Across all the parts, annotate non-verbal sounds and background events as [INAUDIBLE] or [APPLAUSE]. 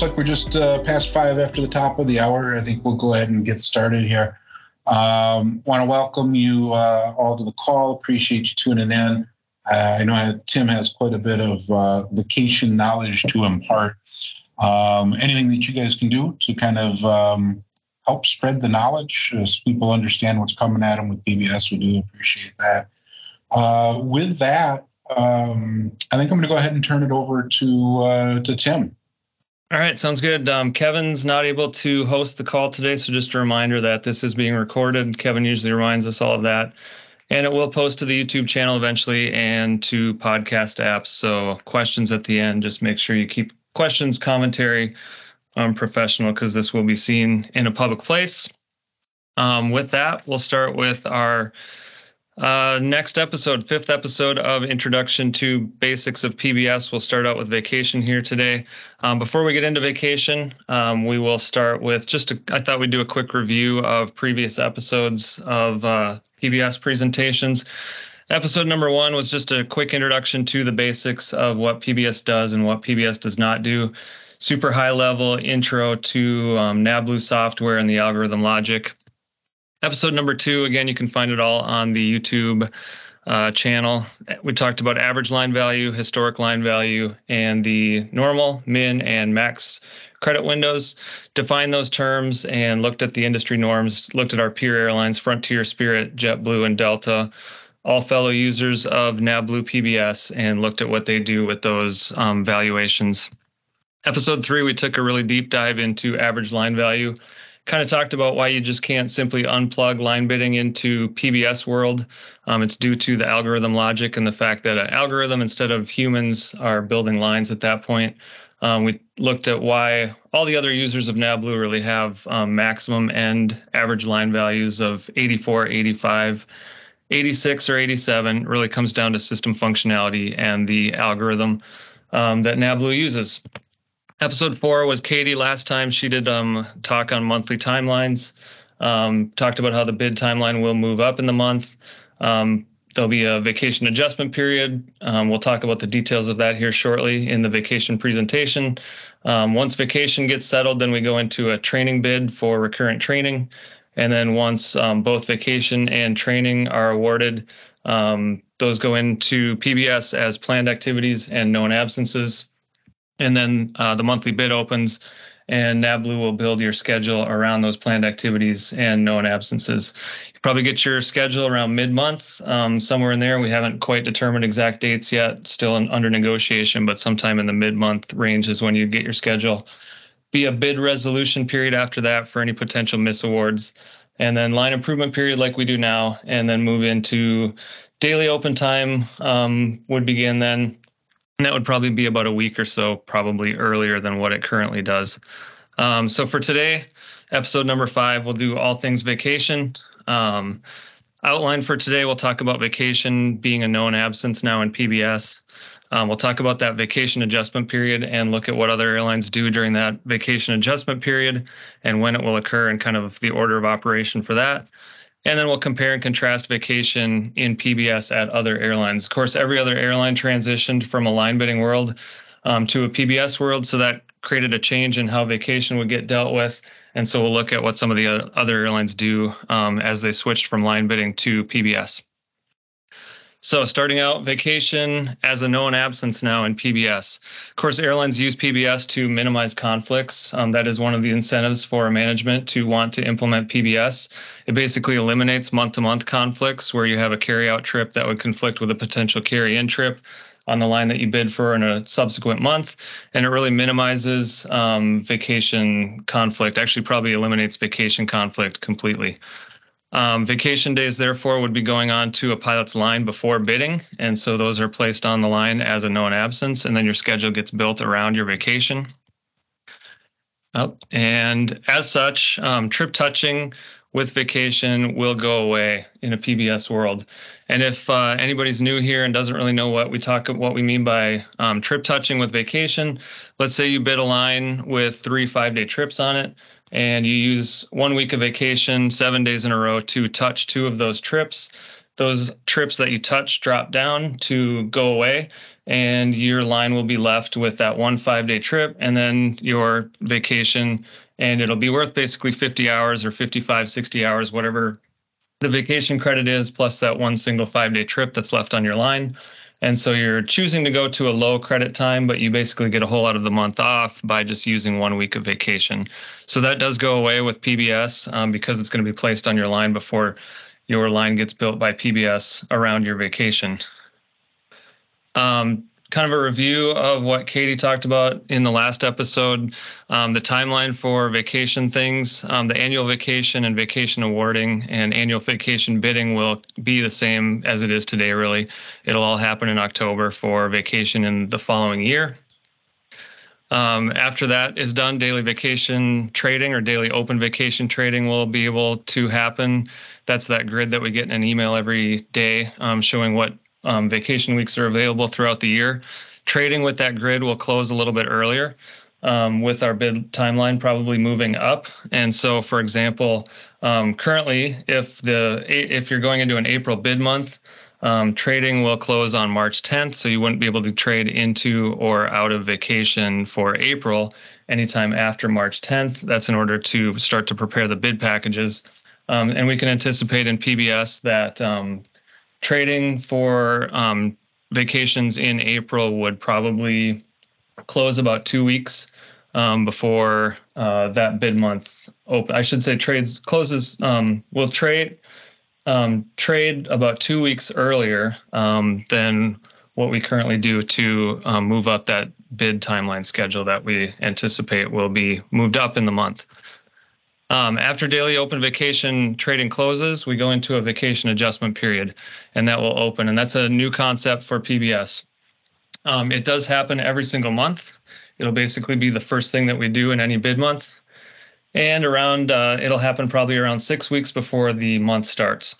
looks like we're just uh, past five after the top of the hour. I think we'll go ahead and get started here. Um, Want to welcome you uh, all to the call. Appreciate you tuning in. Uh, I know Tim has quite a bit of uh, vacation knowledge to impart. Um, anything that you guys can do to kind of um, help spread the knowledge as people understand what's coming at them with PBS, we do appreciate that. Uh, with that, um, I think I'm going to go ahead and turn it over to uh, to Tim. All right, sounds good. Um, Kevin's not able to host the call today, so just a reminder that this is being recorded. Kevin usually reminds us all of that. And it will post to the YouTube channel eventually and to podcast apps. So, questions at the end, just make sure you keep questions, commentary um, professional because this will be seen in a public place. Um, with that, we'll start with our uh, next episode, fifth episode of Introduction to Basics of PBS. We'll start out with vacation here today. Um, before we get into vacation, um, we will start with just a, I thought we'd do a quick review of previous episodes of uh, PBS presentations. Episode number one was just a quick introduction to the basics of what PBS does and what PBS does not do. Super high level intro to um, NAVBLUE software and the algorithm logic episode number two again you can find it all on the youtube uh, channel. We talked about average line value historic line value and the normal min and max credit windows. Defined those terms and looked at the industry norms looked at our peer airlines frontier spirit jetblue and delta all fellow users of NAVBLUE PBS and looked at what they do with those um, valuations. Episode three, we took a really deep dive into average line value kind of talked about why you just can't simply unplug line bidding into PBS world. Um, it's due to the algorithm logic and the fact that an algorithm instead of humans are building lines at that point. Um, we looked at why all the other users of NAVBLUE really have um, maximum and average line values of 84, 85, 86, or 87. It really comes down to system functionality and the algorithm um, that NAVBLUE uses. Episode four was Katie. Last time she did um, talk on monthly timelines. Um, talked about how the bid timeline will move up in the month. Um, there'll be a vacation adjustment period. Um, we'll talk about the details of that here shortly in the vacation presentation. Um, once vacation gets settled, then we go into a training bid for recurrent training. And then once um, both vacation and training are awarded, those go into PBS as planned activities and known absences and then uh, the monthly bid opens and NavBlue will build your schedule around those planned activities and known absences. You probably get your schedule around mid-month, um, somewhere in there. We haven't quite determined exact dates yet, still in, under negotiation, but sometime in the mid-month range is when you get your schedule. Be a bid resolution period after that for any potential miss awards, and then line improvement period like we do now, and then move into daily open time um, would begin then and that would probably be about a week or so, probably earlier than what it currently does. Um, so for today, episode number five, we'll do all things vacation. Um, outline for today, we'll talk about vacation being a known absence now in PBS. Um, we'll talk about that vacation adjustment period and look at what other airlines do during that vacation adjustment period and when it will occur and kind of the order of operation for that. And then we'll compare and contrast vacation in PBS at other airlines. Of course, every other airline transitioned from a line bidding world um, to a PBS world. So that created a change in how vacation would get dealt with. And so we'll look at what some of the other airlines do um, as they switched from line bidding to PBS. So, starting out, vacation as a known absence now in PBS. Of course, airlines use PBS to minimize conflicts. Um, that is one of the incentives for management to want to implement PBS. It basically eliminates month to month conflicts where you have a carry out trip that would conflict with a potential carry in trip on the line that you bid for in a subsequent month. And it really minimizes um, vacation conflict, actually, probably eliminates vacation conflict completely. Um, vacation days, therefore, would be going on to a pilot's line before bidding. And so those are placed on the line as a known absence, and then your schedule gets built around your vacation. And as such, um, trip touching with vacation will go away in a PBS world. And if uh, anybody's new here and doesn't really know what we talk what we mean by um, trip touching with vacation, let's say you bid a line with three five day trips on it and you use one week of vacation, seven days in a row to touch two of those trips, those trips that you touch drop down to go away, and your line will be left with that one five day trip and then your vacation. And it'll be worth basically 50 hours or 55, 60 hours, whatever the vacation credit is, plus that one single five day trip that's left on your line. And so you're choosing to go to a low credit time, but you basically get a whole lot of the month off by just using one week of vacation. So that does go away with PBS um, because it's going to be placed on your line before your line gets built by PBS around your vacation. Um, kind of a review of what Katie talked about in the last episode, um, the timeline for vacation things, um, the annual vacation and vacation awarding and annual vacation bidding will be the same as it is today, really. It'll all happen in October for vacation in the following year. Um, after that is done, daily vacation trading or daily open vacation trading will be able to happen. That's that grid that we get in an email every day um, showing what um, vacation weeks are available throughout the year. Trading with that grid will close a little bit earlier. Um, with our bid timeline probably moving up. And so, for example, um, currently, if the if you're going into an April bid month, um, trading will close on March 10th, so you wouldn't be able to trade into or out of vacation for April anytime after March 10th. That's in order to start to prepare the bid packages. Um, and we can anticipate in PBS that um, trading for um, vacations in April would probably close about two weeks um, before uh, that bid month open. I should say trades closes. Um, will trade um, trade about two weeks earlier um, than what we currently do to um, move up that bid timeline schedule that we anticipate will be moved up in the month. Um, after daily open vacation trading closes, we go into a vacation adjustment period, and that will open. And that's a new concept for PBS. Um, it does happen every single month. It'll basically be the first thing that we do in any bid month. And around, uh, it'll happen probably around six weeks before the month starts.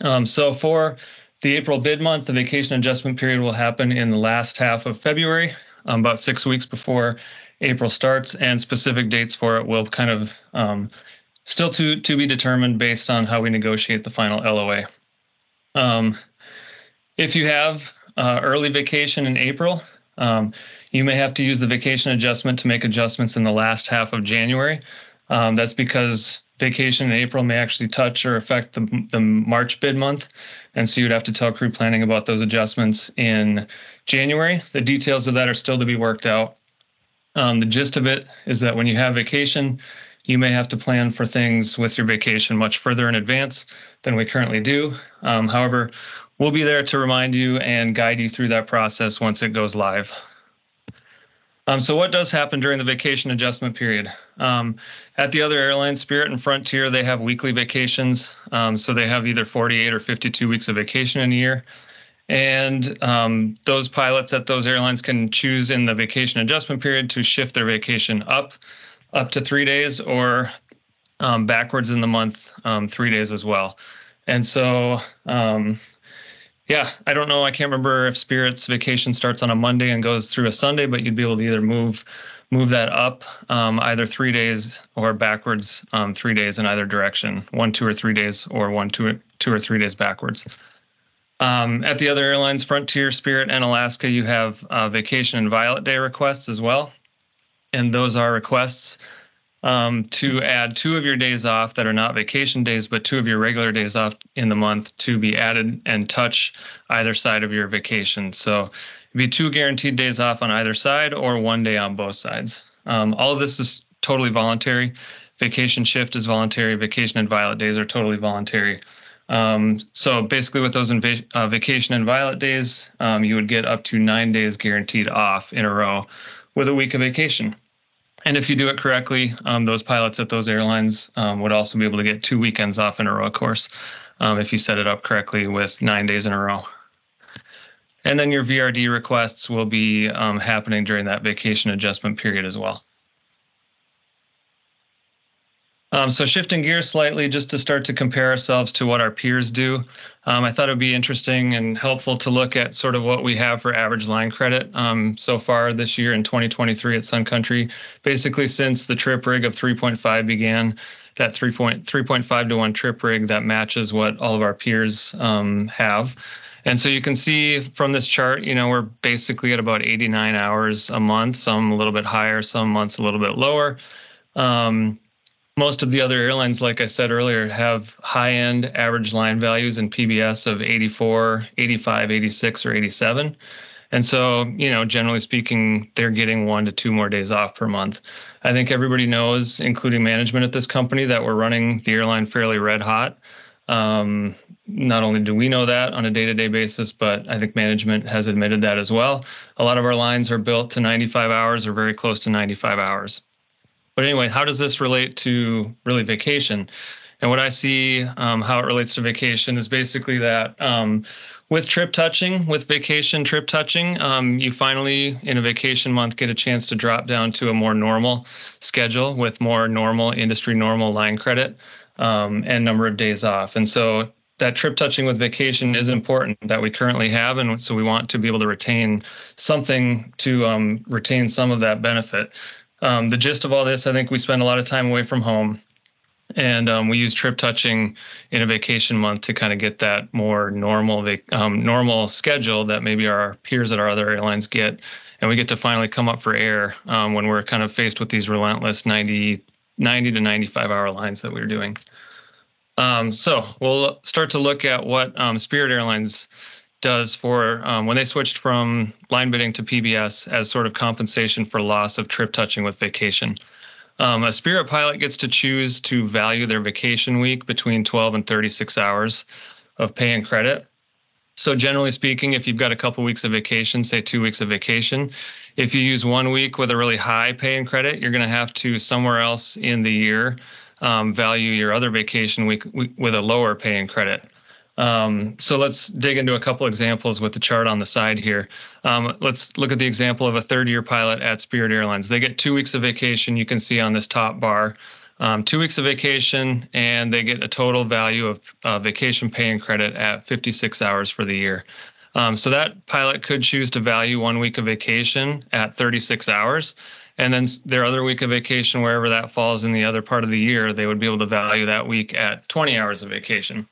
Um, so for the April bid month, the vacation adjustment period will happen in the last half of February, um, about six weeks before April starts, and specific dates for it will kind of um, still to to be determined based on how we negotiate the final LOA. Um, if you have uh, early vacation in April, um, you may have to use the vacation adjustment to make adjustments in the last half of January. Um, that's because vacation in April may actually touch or affect the, the March bid month. And so you'd have to tell crew planning about those adjustments in January. The details of that are still to be worked out. Um, the gist of it is that when you have vacation, you may have to plan for things with your vacation much further in advance than we currently do. Um, however, we'll be there to remind you and guide you through that process once it goes live. Um, so what does happen during the vacation adjustment period? Um, at the other airlines, Spirit and Frontier, they have weekly vacations. Um, so they have either 48 or 52 weeks of vacation in a year. And um, those pilots at those airlines can choose in the vacation adjustment period to shift their vacation up, up to three days, or um, backwards in the month, um, three days as well. And so, um, yeah, I don't know. I can't remember if Spirit's vacation starts on a Monday and goes through a Sunday, but you'd be able to either move move that up um, either three days or backwards um, three days in either direction, one, two, or three days, or one, two, two or three days backwards. Um, at the other airlines, Frontier, Spirit, and Alaska, you have uh, vacation and violet day requests as well. And those are requests um, to add two of your days off that are not vacation days, but two of your regular days off in the month to be added and touch either side of your vacation. So it'd be two guaranteed days off on either side or one day on both sides. Um, all of this is totally voluntary. Vacation shift is voluntary. Vacation and violet days are totally voluntary. Um, so basically, with those uh, vacation and violet days, um, you would get up to nine days guaranteed off in a row with a week of vacation. And if you do it correctly, um, those pilots at those airlines um, would also be able to get two weekends off in a row, of course, um, if you set it up correctly with nine days in a row. And then your VRD requests will be um, happening during that vacation adjustment period as well. Um, so shifting gears slightly, just to start to compare ourselves to what our peers do, um, I thought it would be interesting and helpful to look at sort of what we have for average line credit um, so far this year in 2023 at Sun Country. Basically, since the trip rig of 3.5 began, that 3.3.5 to 1 trip rig that matches what all of our peers um, have. And so you can see from this chart, you know, we're basically at about 89 hours a month, some a little bit higher, some months a little bit lower. Um, most of the other airlines, like I said earlier, have high end average line values in PBS of 84, 85, 86, or 87. And so, you know, generally speaking, they're getting one to two more days off per month. I think everybody knows, including management at this company, that we're running the airline fairly red hot. Um, not only do we know that on a day to day basis, but I think management has admitted that as well. A lot of our lines are built to 95 hours or very close to 95 hours. But anyway, how does this relate to really vacation? And what I see, um, how it relates to vacation, is basically that um, with trip touching, with vacation trip touching, um, you finally, in a vacation month, get a chance to drop down to a more normal schedule with more normal industry normal line credit um, and number of days off. And so that trip touching with vacation is important that we currently have, and so we want to be able to retain something to um, retain some of that benefit. Um, the gist of all this, I think we spend a lot of time away from home, and um, we use trip touching in a vacation month to kind of get that more normal vac- um, normal schedule that maybe our peers at our other airlines get, and we get to finally come up for air um, when we're kind of faced with these relentless 90, 90 to 95 hour lines that we're doing. Um, so we'll start to look at what um, Spirit Airlines does for um, when they switched from line bidding to PBS as sort of compensation for loss of trip touching with vacation. Um, a Spirit pilot gets to choose to value their vacation week between 12 and 36 hours of pay and credit. So generally speaking, if you've got a couple weeks of vacation, say two weeks of vacation, if you use one week with a really high pay and credit, you're going to have to somewhere else in the year um, value your other vacation week with a lower pay and credit. Um, so let's dig into a couple examples with the chart on the side here. Um, let's look at the example of a third year pilot at Spirit Airlines. They get two weeks of vacation, you can see on this top bar. Um, two weeks of vacation, and they get a total value of uh, vacation pay and credit at 56 hours for the year. Um, so that pilot could choose to value one week of vacation at 36 hours. And then their other week of vacation, wherever that falls in the other part of the year, they would be able to value that week at 20 hours of vacation.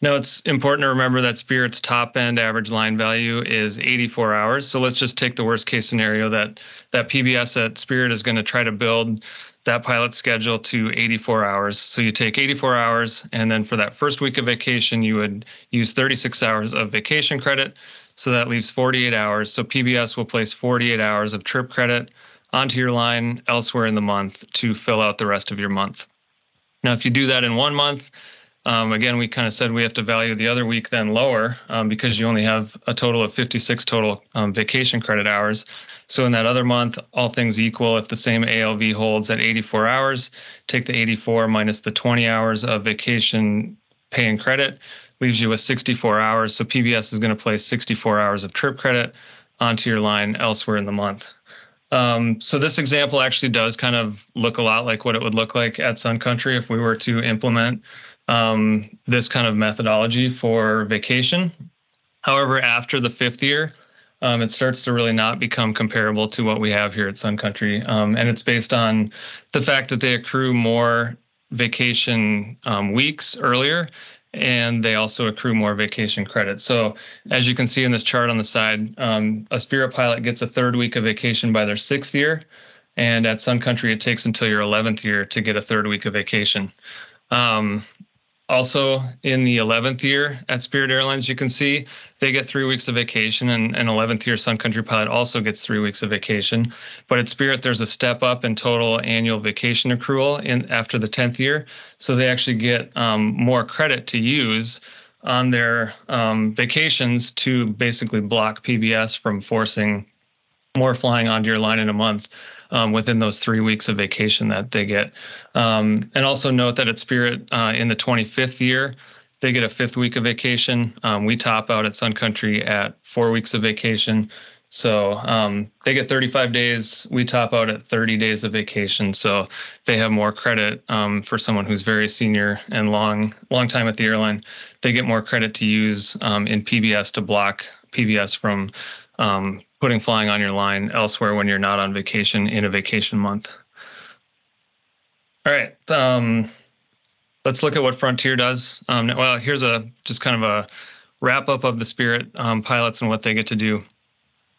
Now, it's important to remember that Spirit's top end average line value is 84 hours. So let's just take the worst case scenario that that PBS at Spirit is going to try to build that pilot schedule to 84 hours. So you take 84 hours, and then for that first week of vacation, you would use 36 hours of vacation credit. So that leaves 48 hours. So PBS will place 48 hours of trip credit onto your line elsewhere in the month to fill out the rest of your month. Now, if you do that in one month, um, again, we kind of said we have to value the other week then lower um, because you only have a total of 56 total um, vacation credit hours. So in that other month, all things equal, if the same ALV holds at 84 hours, take the 84 minus the 20 hours of vacation pay and credit, leaves you with 64 hours. So PBS is going to place 64 hours of trip credit onto your line elsewhere in the month. Um, so this example actually does kind of look a lot like what it would look like at Sun Country if we were to implement um, this kind of methodology for vacation. However, after the fifth year, um, it starts to really not become comparable to what we have here at Sun Country. Um, and it's based on the fact that they accrue more vacation um, weeks earlier and they also accrue more vacation credit. So, as you can see in this chart on the side, um, a Spirit pilot gets a third week of vacation by their sixth year. And at Sun Country, it takes until your 11th year to get a third week of vacation. Um, also, in the 11th year at Spirit Airlines, you can see they get three weeks of vacation, and an 11th year Sun Country pilot also gets three weeks of vacation. But at Spirit, there's a step up in total annual vacation accrual in after the 10th year, so they actually get um, more credit to use on their um, vacations to basically block PBS from forcing more flying onto your line in a month um, within those three weeks of vacation that they get. Um, and also note that at Spirit uh, in the 25th year, they get a fifth week of vacation. Um, we top out at Sun Country at four weeks of vacation. So um, they get 35 days. We top out at 30 days of vacation. So they have more credit um, for someone who's very senior and long, long time at the airline. They get more credit to use um, in PBS to block PBS from um, putting flying on your line elsewhere when you're not on vacation in a vacation month. All right. Um, let's look at what Frontier does. Um, well, here's a just kind of a wrap up of the Spirit um, pilots and what they get to do.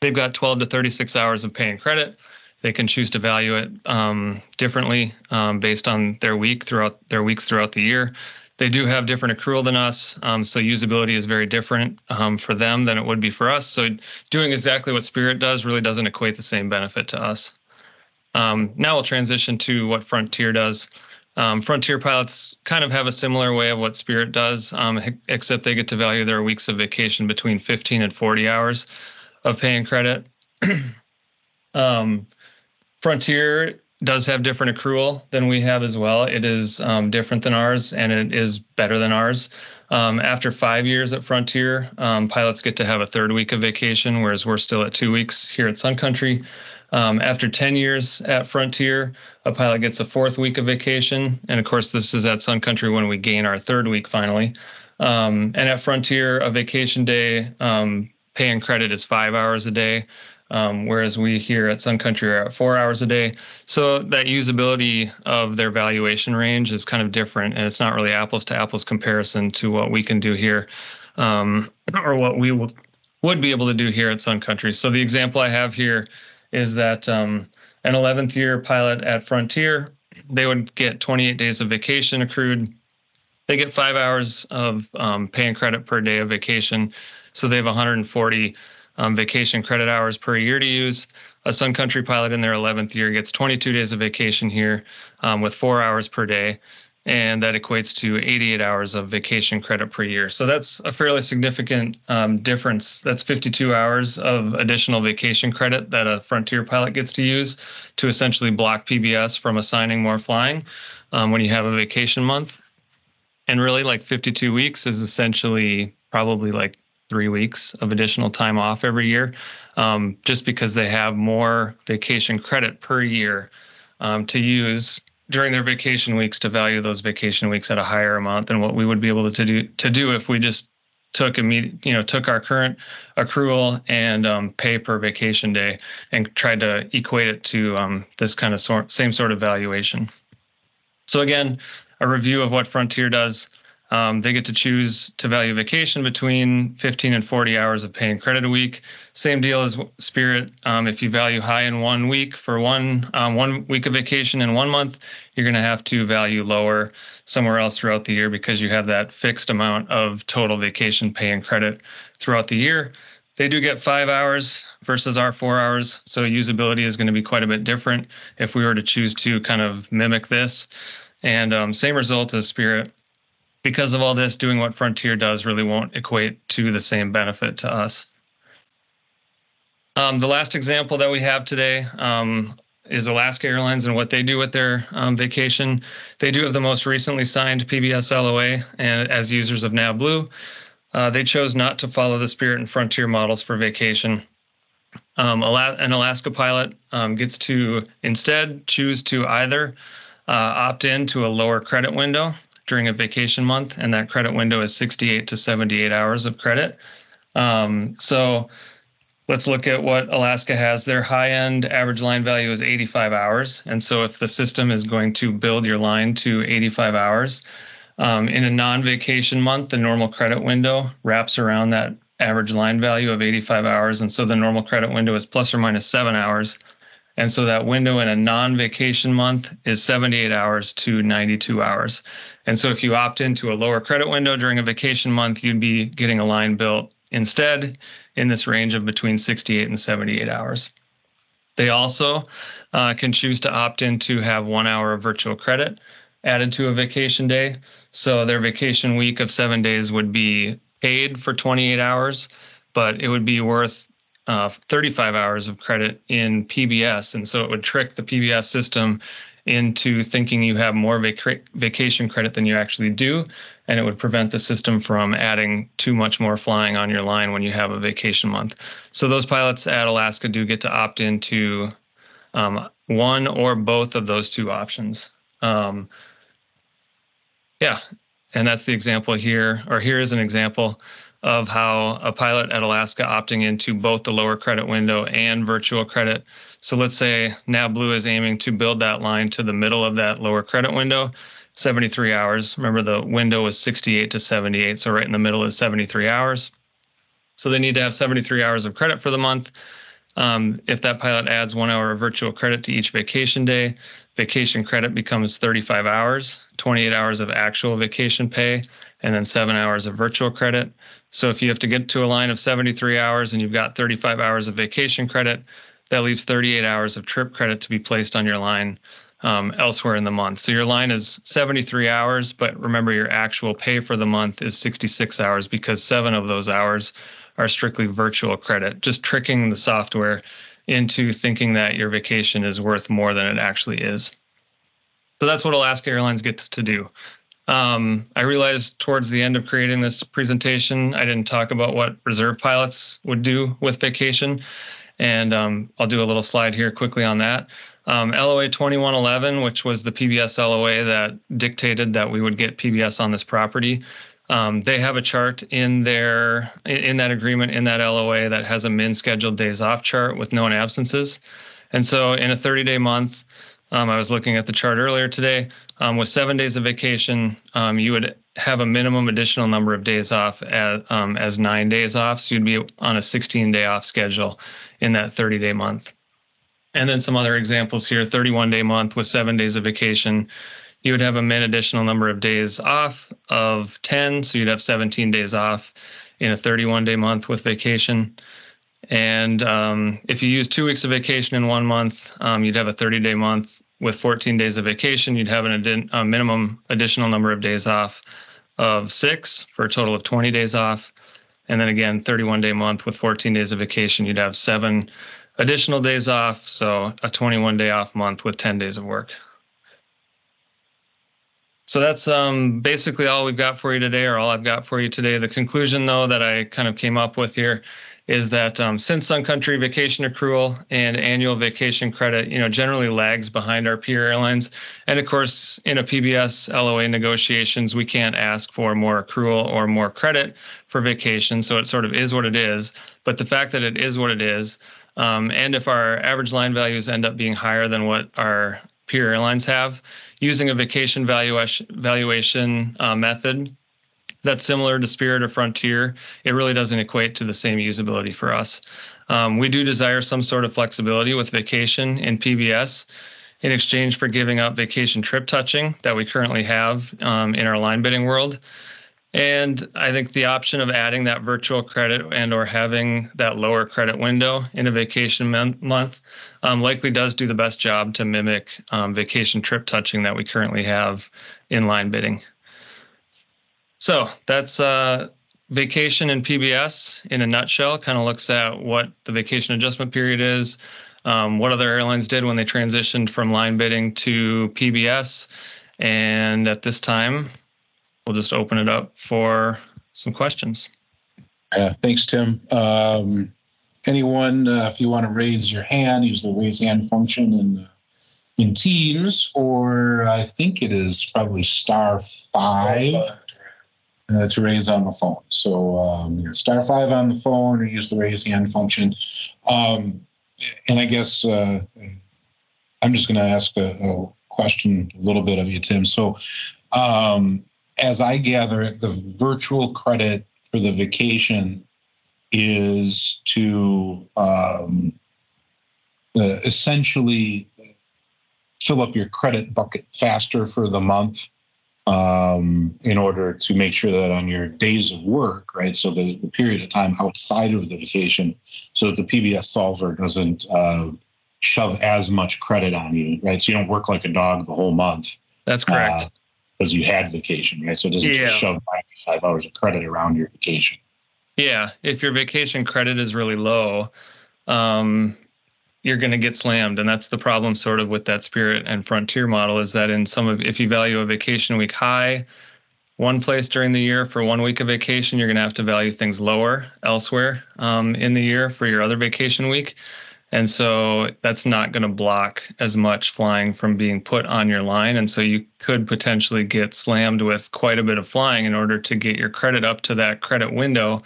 They've got 12 to 36 hours of paying credit. They can choose to value it um, differently um, based on their week throughout their weeks throughout the year. They do have different accrual than us, um, so usability is very different um, for them than it would be for us. So doing exactly what Spirit does really doesn't equate the same benefit to us. Um, now we'll transition to what Frontier does. Um, Frontier pilots kind of have a similar way of what Spirit does, um, except they get to value their weeks of vacation between 15 and 40 hours of paying credit. [CLEARS THROAT] um, Frontier does have different accrual than we have as well. It is um, different than ours, and it is better than ours. Um, after five years at Frontier, um, pilots get to have a third week of vacation, whereas we're still at two weeks here at Sun Country. Um, after 10 years at Frontier, a pilot gets a fourth week of vacation. And of course, this is at Sun Country when we gain our third week finally. Um, and at Frontier, a vacation day um, pay and credit is five hours a day, um, whereas we here at Sun Country are at four hours a day. So that usability of their valuation range is kind of different, and it's not really apples to apples comparison to what we can do here um, or what we w- would be able to do here at Sun Country. So the example I have here is that um, an 11th year pilot at Frontier, they would get 28 days of vacation accrued. They get five hours of um, pay and credit per day of vacation. So they have 140 um, vacation credit hours per year to use. A Sun Country pilot in their 11th year gets 22 days of vacation here um, with four hours per day and that equates to 88 hours of vacation credit per year. So that's a fairly significant um, difference. That's 52 hours of additional vacation credit that a Frontier pilot gets to use to essentially block PBS from assigning more flying um, when you have a vacation month. And really, like 52 weeks is essentially probably like three weeks of additional time off every year, um, just because they have more vacation credit per year um, to use during their vacation weeks to value those vacation weeks at a higher amount than what we would be able to do to do if we just took immediate you know took our current accrual and um, pay per vacation day and tried to equate it to um, this kind of sort, same sort of valuation. So again a review of what frontier does um, they get to choose to value vacation between 15 and 40 hours of paying credit a week. Same deal as Spirit. Um, if you value high in one week for one um, one week of vacation in one month, you're going to have to value lower somewhere else throughout the year because you have that fixed amount of total vacation pay and credit throughout the year. They do get five hours versus our four hours, so usability is going to be quite a bit different if we were to choose to kind of mimic this. And um, same result as Spirit because of all this, doing what Frontier does really won't equate to the same benefit to us. Um, the last example that we have today um, is Alaska Airlines and what they do with their um, vacation. They do have the most recently signed PBS LOA, and as users of NavBlue, uh, they chose not to follow the Spirit and Frontier models for vacation. Um, an Alaska pilot um, gets to instead choose to either uh, opt in to a lower credit window during a vacation month, and that credit window is 68 to 78 hours of credit. Um, so let's look at what Alaska has. Their high end average line value is 85 hours. And so if the system is going to build your line to 85 hours, um, in a non vacation month, the normal credit window wraps around that average line value of 85 hours. And so the normal credit window is plus or minus seven hours. And so that window in a non vacation month is 78 hours to 92 hours. And so if you opt into a lower credit window during a vacation month, you'd be getting a line built instead in this range of between 68 and 78 hours. They also uh, can choose to opt in to have one hour of virtual credit added to a vacation day. So their vacation week of seven days would be paid for 28 hours, but it would be worth uh, 35 hours of credit in PBS. And so it would trick the PBS system into thinking you have more vac- vacation credit than you actually do, and it would prevent the system from adding too much more flying on your line when you have a vacation month. So those pilots at Alaska do get to opt into um, one or both of those two options. Um, yeah, and that's the example here, or here is an example of how a pilot at Alaska opting into both the lower credit window and virtual credit. So let's say NavBlue is aiming to build that line to the middle of that lower credit window, 73 hours. Remember, the window is 68 to 78, so right in the middle is 73 hours. So they need to have 73 hours of credit for the month. Um, if that pilot adds one hour of virtual credit to each vacation day, vacation credit becomes 35 hours, 28 hours of actual vacation pay, and then seven hours of virtual credit. So if you have to get to a line of 73 hours and you've got 35 hours of vacation credit, that leaves 38 hours of trip credit to be placed on your line um, elsewhere in the month. So your line is 73 hours, but remember your actual pay for the month is 66 hours because seven of those hours are strictly virtual credit, just tricking the software into thinking that your vacation is worth more than it actually is. So that's what Alaska Airlines gets to do. Um, I realized towards the end of creating this presentation, I didn't talk about what reserve pilots would do with vacation. And um, I'll do a little slide here quickly on that. Um, LOA 2111, which was the PBS LOA that dictated that we would get PBS on this property, um, they have a chart in their in that agreement in that LOA that has a min scheduled days off chart with known absences. And so in a 30 day month, um, I was looking at the chart earlier today. Um, with seven days of vacation, um, you would have a minimum additional number of days off as, um, as nine days off. So you'd be on a 16 day off schedule in that 30 day month. And then some other examples here 31 day month with seven days of vacation. You would have a min additional number of days off of 10. So you'd have 17 days off in a 31 day month with vacation. And um, if you use two weeks of vacation in one month, um, you'd have a 30 day month with 14 days of vacation. You'd have an a minimum additional number of days off of six for a total of 20 days off. And then again, 31 day month with 14 days of vacation, you'd have seven additional days off. So a 21 day off month with 10 days of work. So that's um, basically all we've got for you today, or all I've got for you today. The conclusion, though, that I kind of came up with here is that um, since Sun Country vacation accrual and annual vacation credit, you know, generally lags behind our peer airlines, and of course, in a PBS LOA negotiations, we can't ask for more accrual or more credit for vacation, so it sort of is what it is. But the fact that it is what it is, um, and if our average line values end up being higher than what our peer airlines have, using a vacation valuation valuation uh, method that's similar to Spirit or Frontier, it really doesn't equate to the same usability for us. Um, we do desire some sort of flexibility with vacation in PBS in exchange for giving up vacation trip touching that we currently have um, in our line bidding world. And I think the option of adding that virtual credit and or having that lower credit window in a vacation month um, likely does do the best job to mimic um, vacation trip touching that we currently have in line bidding. So that's uh, vacation and PBS in a nutshell. Kind of looks at what the vacation adjustment period is, um, what other airlines did when they transitioned from line bidding to PBS, and at this time, we'll just open it up for some questions. Yeah, thanks, Tim. Um, anyone, uh, if you want to raise your hand, use the raise hand function in uh, in Teams, or I think it is probably star five uh, to raise on the phone. So um, you star five on the phone or use the raise hand function. Um, and I guess uh, I'm just going to ask a, a, question a little bit of you, Tim. So um, as I gather it, the virtual credit for the vacation is to um, uh, essentially fill up your credit bucket faster for the month um, in order to make sure that on your days of work, right? So the, the period of time outside of the vacation, so that the PBS solver doesn't uh, shove as much credit on you, right? So you don't work like a dog the whole month. That's correct. Because you had vacation, right? So it doesn't yeah. just shove 95 hours of credit around your vacation. Yeah. If your vacation credit is really low, um, you're going to get slammed. And that's the problem sort of with that Spirit and Frontier model is that in some of, if you value a vacation week high, one place during the year for one week of vacation, you're going to have to value things lower elsewhere um, in the year for your other vacation week. And so that's not going to block as much flying from being put on your line. And so you could potentially get slammed with quite a bit of flying in order to get your credit up to that credit window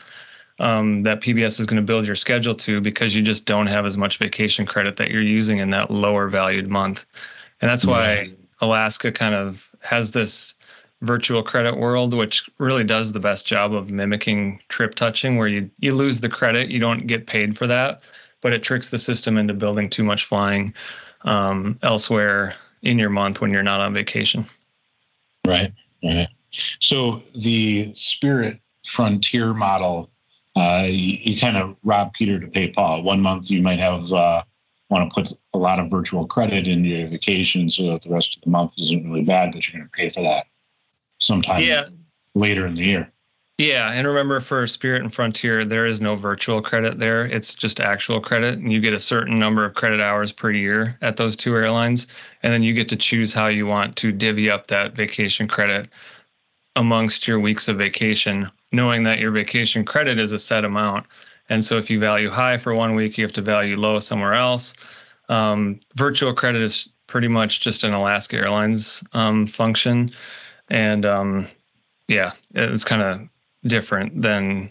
um, that PBS is going to build your schedule to because you just don't have as much vacation credit that you're using in that lower valued month. And that's why Alaska kind of has this virtual credit world, which really does the best job of mimicking trip touching, where you, you lose the credit, you don't get paid for that, but it tricks the system into building too much flying um, elsewhere in your month when you're not on vacation. Right. Right. So the Spirit Frontier model uh, you, you kind of rob Peter to pay Paul. One month you might have uh, want to put a lot of virtual credit into your vacation so that the rest of the month isn't really bad, but you're going to pay for that sometime yeah. later in the year. Yeah, and remember for Spirit and Frontier, there is no virtual credit there. It's just actual credit, and you get a certain number of credit hours per year at those two airlines, and then you get to choose how you want to divvy up that vacation credit amongst your weeks of vacation knowing that your vacation credit is a set amount. And so if you value high for one week, you have to value low somewhere else. Um, virtual credit is pretty much just an Alaska Airlines um, function. And um, yeah, it's kind of different than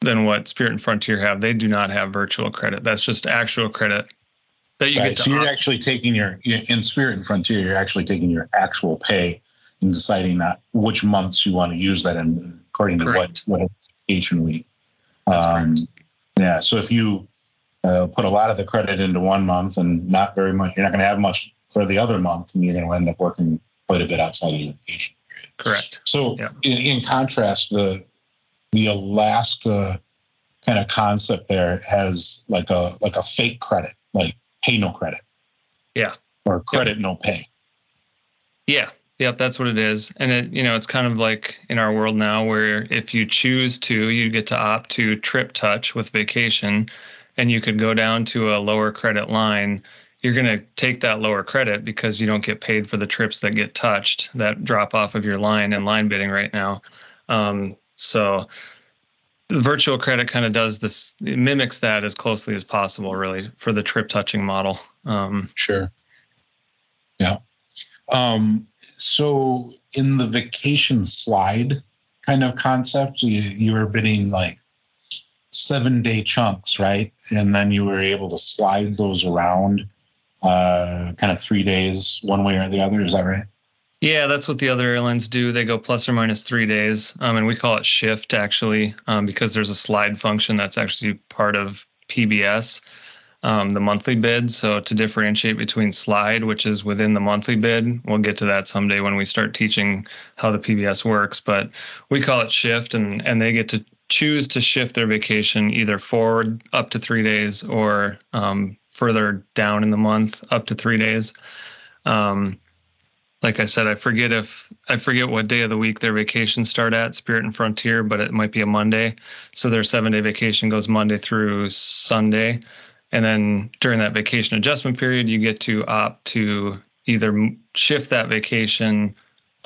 than what Spirit and Frontier have. They do not have virtual credit. That's just actual credit that you right, get. so you're actually taking your in Spirit and Frontier. You're actually taking your actual pay and deciding not which months you want to use that in according correct. to what what vacation week. Um, yeah. So if you uh, put a lot of the credit into one month and not very much, you're not going to have much for the other month, and you're going to end up working quite a bit outside of your vacation. Correct. So yeah. in, in contrast, the the Alaska kind of concept there has like a like a fake credit, like pay no credit. Yeah. Or credit no pay. Yeah. Yep, that's what it is. And it, you know, it's kind of like in our world now where if you choose to, you get to opt to trip touch with vacation and you could go down to a lower credit line. You're going to take that lower credit because you don't get paid for the trips that get touched that drop off of your line and line bidding right now. Um, so virtual credit kind of does this, mimics that as closely as possible, really, for the trip touching model. Um, sure. Yeah. Um, so in the vacation slide kind of concept, you, you were bidding like seven day chunks, right? And then you were able to slide those around uh, kind of three days, one way or the other. Is that right? Yeah, that's what the other airlines do. They go plus or minus three days, um, and we call it shift actually um, because there's a slide function that's actually part of PBS um, the monthly bid. So to differentiate between slide, which is within the monthly bid, we'll get to that someday when we start teaching how the PBS works. But we call it shift, and and they get to choose to shift their vacation either forward up to three days or um, further down in the month up to three days. Um, like I said, I forget if I forget what day of the week their vacations start at Spirit and Frontier, but it might be a Monday. So their seven day vacation goes Monday through Sunday. And then during that vacation adjustment period, you get to opt to either shift that vacation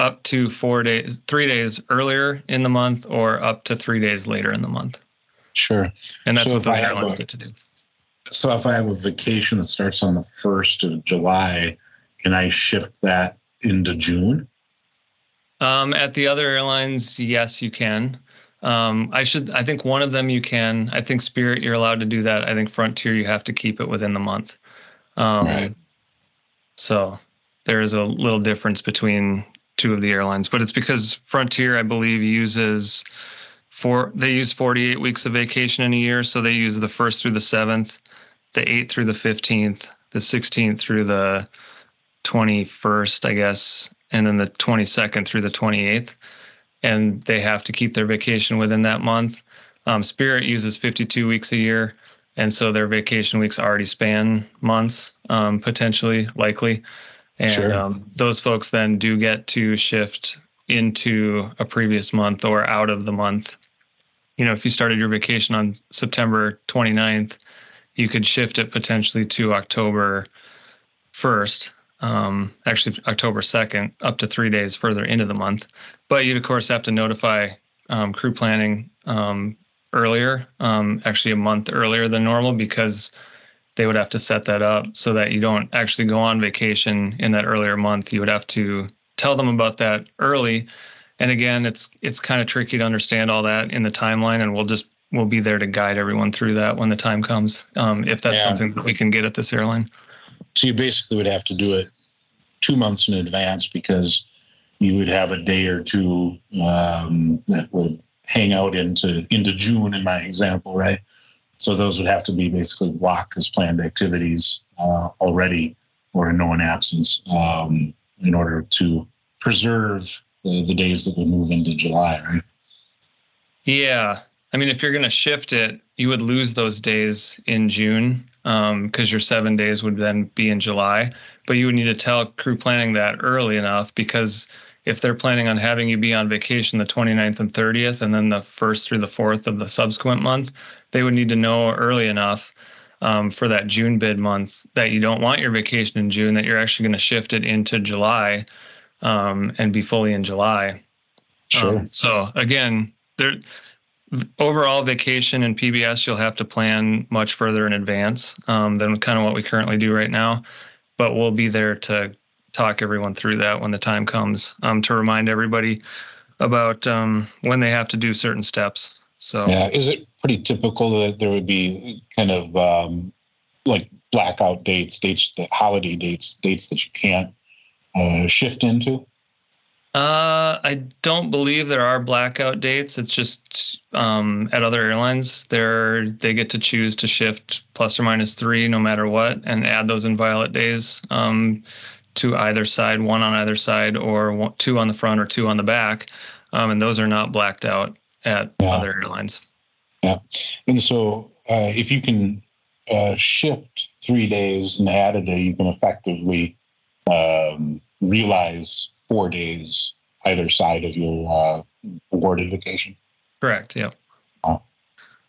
up to four days, three days earlier in the month, or up to three days later in the month. Sure. And that's so what the airlines a, get to do. So if I have a vacation that starts on the first of July, can I shift that into June? Um, at the other airlines, yes, you can. Um, I should. I think one of them you can. I think Spirit you're allowed to do that. I think Frontier you have to keep it within the month. Um, right. So there is a little difference between two of the airlines, but it's because Frontier, I believe, uses four. They use 48 weeks of vacation in a year, so they use the first through the seventh, the eighth through the 15th, the 16th through the 21st, I guess, and then the 22nd through the 28th and they have to keep their vacation within that month. Um, Spirit uses 52 weeks a year, and so their vacation weeks already span months, um, potentially, likely. And sure. um, those folks then do get to shift into a previous month or out of the month. You know, if you started your vacation on September 29th, you could shift it potentially to October 1st, um, actually October 2nd, up to three days further into the month. But you'd, of course, have to notify um, crew planning um, earlier, um, actually a month earlier than normal, because they would have to set that up so that you don't actually go on vacation in that earlier month. You would have to tell them about that early. And again, it's it's kind of tricky to understand all that in the timeline, and we'll just we'll be there to guide everyone through that when the time comes, um, if that's Yeah. something that we can get at this airline. So you basically would have to do it two months in advance because you would have a day or two um, that would hang out into into June in my example, right? So those would have to be basically blocked as planned activities uh, already or no one absence um, in order to preserve the, the days that would move into July, right? Yeah. I mean, if you're going to shift it, you would lose those days in June because your seven days would then be in July. But you would need to tell crew planning that early enough because if they're planning on having you be on vacation the 29th and 30th and then the 1st through the 4th of the subsequent month, they would need to know early enough um, for that June bid month that you don't want your vacation in June, that you're actually going to shift it into July um, and be fully in July. Um, so again, there overall vacation and PBS you'll have to plan much further in advance um, than kind of what we currently do right now. But we'll be there to talk everyone through that when the time comes um, to remind everybody about um, when they have to do certain steps. So Yeah, is it pretty typical that there would be kind of um, like blackout dates, dates, the holiday dates, dates that you can't uh, shift into? Uh, I don't believe there are blackout dates. It's just um, at other airlines, they're they get to choose to shift plus or minus three no matter what, and add those inviolate days um, to either side, one on either side, or one, two on the front or two on the back, um, and those are not blacked out at Yeah. other airlines. Yeah. And so, uh, if you can uh, shift three days and add a day, you can effectively um, realize four days either side of your uh, awarded vacation. Correct. Yep.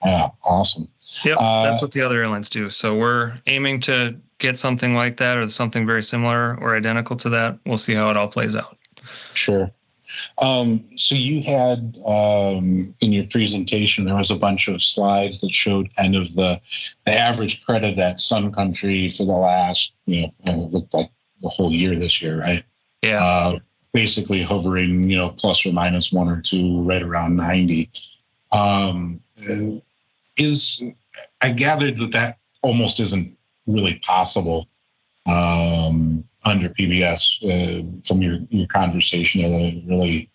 Yeah, awesome. Yep. Uh, that's what the other airlines do. So we're aiming to get something like that or something very similar or identical to that. We'll see how it all plays out. Sure. Um, so you had um, in your presentation there was a bunch of slides that showed kind of the the average credit at Sun Country for the last you know uh, it looked like the whole year this year, right? Yeah. Uh, basically hovering you know plus or minus one or two, right around ninety. Um, is I gathered that that almost isn't really possible um, under PBS uh, from your, your conversation there that it really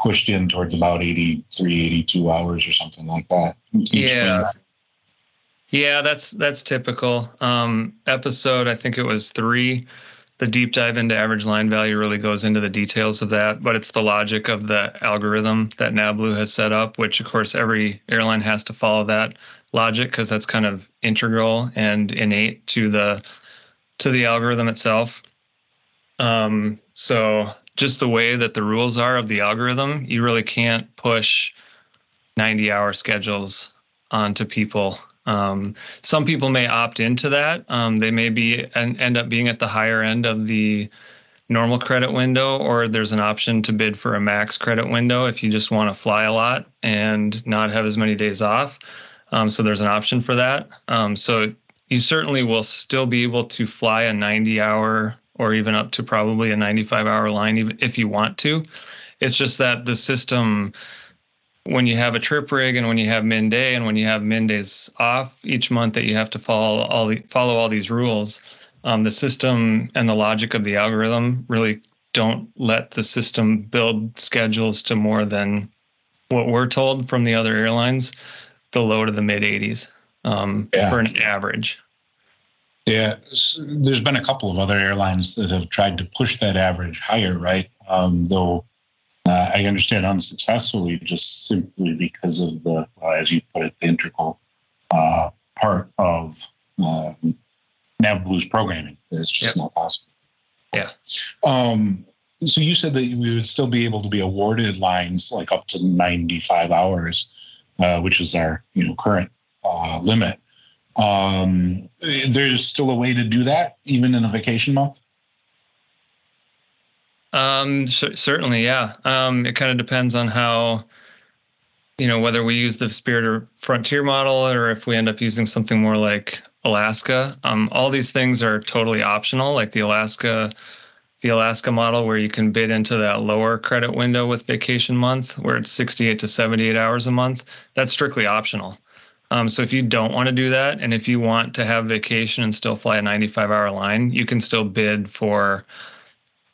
pushed in towards about 83, 82 hours or something like that. Can you explain Yeah. that? Yeah, that's that's typical. Um, episode, I think it was three. The deep dive into average line value really goes into the details of that, but it's the logic of the algorithm that NavBlue has set up, which of course every airline has to follow that logic because that's kind of integral and innate to the to the algorithm itself. Um, so just the way that the rules are of the algorithm, you really can't push 90 hour schedules onto people um, some people may opt into that. Um, they may be and end up being at the higher end of the normal credit window, or there's an option to bid for a max credit window if you just want to fly a lot and not have as many days off. Um, so there's an option for that. Um, so you certainly will still be able to fly a 90 hour or even up to probably a 95 hour line even if you want to. It's just that the system when you have a trip rig and when you have min day and when you have min days off each month that you have to follow all the, follow all these rules um, the system and the logic of the algorithm really don't let the system build schedules to more than what we're told from the other airlines the low to the mid 80s um, Yeah. for an average Yeah, there's been a couple of other airlines that have tried to push that average higher, right? Um, though uh, I understand unsuccessfully, just simply because of the, uh, as you put it, the integral uh, part of uh, NavBlue's programming. It's just not possible. Yeah. Um, so you said that we would still be able to be awarded lines like up to 95 hours, uh, which is our you know current uh, limit. Um, there's still a way to do that, even in a vacation month. Um, cer- certainly, yeah. Um, it kind of depends on how, you know, whether we use the Spirit or Frontier model or if we end up using something more like Alaska. Um, all these things are totally optional, like the Alaska, the Alaska model, where you can bid into that lower credit window with vacation month, where it's 68 to 78 hours a month. That's strictly optional. Um, so if you don't want to do that, and if you want to have vacation and still fly a 95 hour line, you can still bid for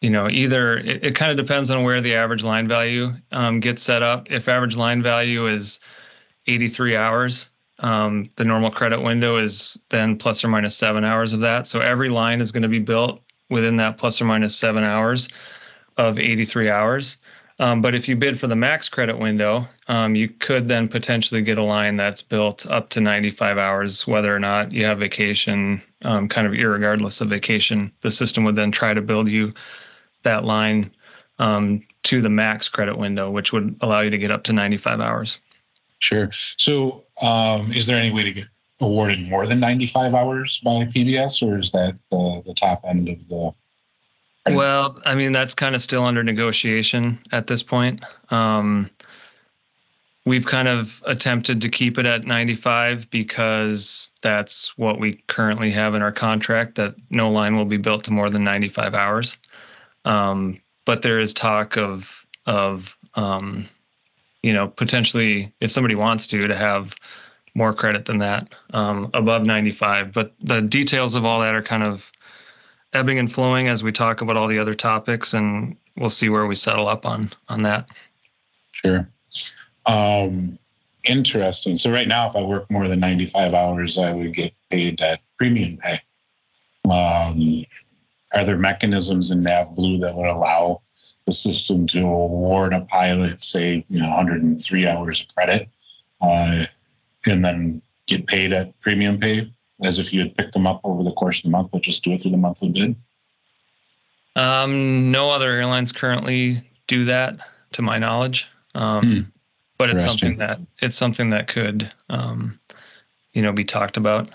you know, either it, it kind of depends on where the average line value um, gets set up. If average line value is 83 hours, um, the normal credit window is then plus or minus seven hours of that. So every line is going to be built within that plus or minus seven hours of 83 hours. Um, but if you bid for the max credit window, um, you could then potentially get a line that's built up to 95 hours, whether or not you have vacation, um, kind of irregardless of vacation. The system would then try to build you that line um, to the max credit window, which would allow you to get up to 95 hours. Sure. So, um, is there any way to get awarded more than 95 hours by PBS, or is that the, the top end of the? Well, I mean, that's kind of still under negotiation at this point. Um, we've kind of attempted to keep it at 95 because that's what we currently have in our contract that no line will be built to more than 95 hours. Um, but there is talk of of um, you know potentially if somebody wants to to have more credit than that um, above 95. But the details of all that are kind of ebbing and flowing as we talk about all the other topics, and we'll see where we settle up on on that. Sure. Um, interesting. So right now, if I work more than 95 hours, I would get paid that premium pay. Um, are there mechanisms in NavBlue that would allow the system to award a pilot, say, you know, 103 hours of credit, uh, and then get paid at premium pay as if you had picked them up over the course of the month, but just do it through the monthly bid? Um, no other airlines currently do that, to my knowledge. Um, hmm. But it's something that it's something that could, um, you know, be talked about.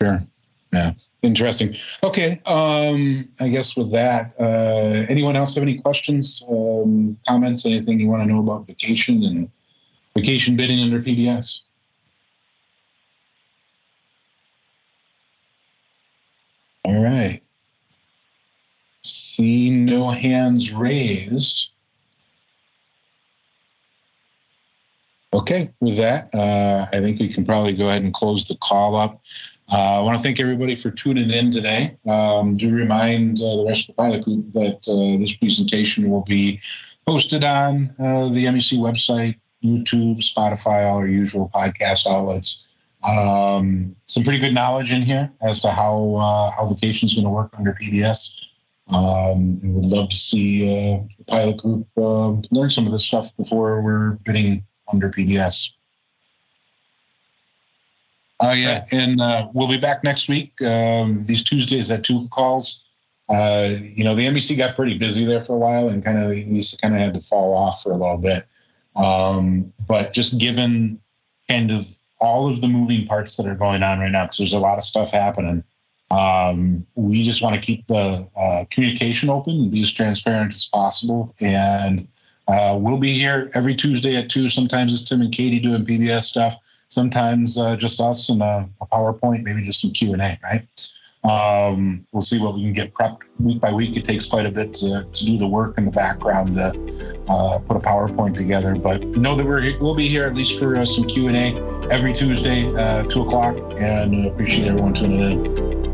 Sure. Yeah. Interesting. Okay. Um, I guess with that, uh, anyone else have any questions, um, comments, anything you want to know about vacation and vacation bidding under PBS? All right. Seeing no hands raised. Okay, with that, uh, I think we can probably go ahead and close the call up. Uh, I want to thank everybody for tuning in today. Um, do remind uh, the rest of the pilot group that uh, this presentation will be posted on uh, the MEC website, YouTube, Spotify, all our usual podcast outlets. Um, some pretty good knowledge in here as to how uh, how vacation is going to work under PBS. Um, and would love to see uh, the pilot group learn some of this stuff before we're bidding under PBS. Oh yeah, and uh, we'll be back next week. Um, these Tuesdays at two calls. Uh, you know, the MEC got pretty busy there for a while, and kind of these kind of had to fall off for a little bit. Um, but just given kind of all of the moving parts that are going on right now, because there's a lot of stuff happening. Um, we just want to keep the uh, communication open and be as transparent as possible. And uh, we'll be here every Tuesday at two. Sometimes it's Tim and Katie doing PBS stuff sometimes uh, just us and a, a, PowerPoint, maybe just some Q and A, right? Um, we'll see what we can get prepped week by week. It takes quite a bit to, to do the work in the background to uh, put a PowerPoint together. But know that we're we'll be here at least for uh, some Q and A every Tuesday, uh, two o'clock, and appreciate everyone tuning in.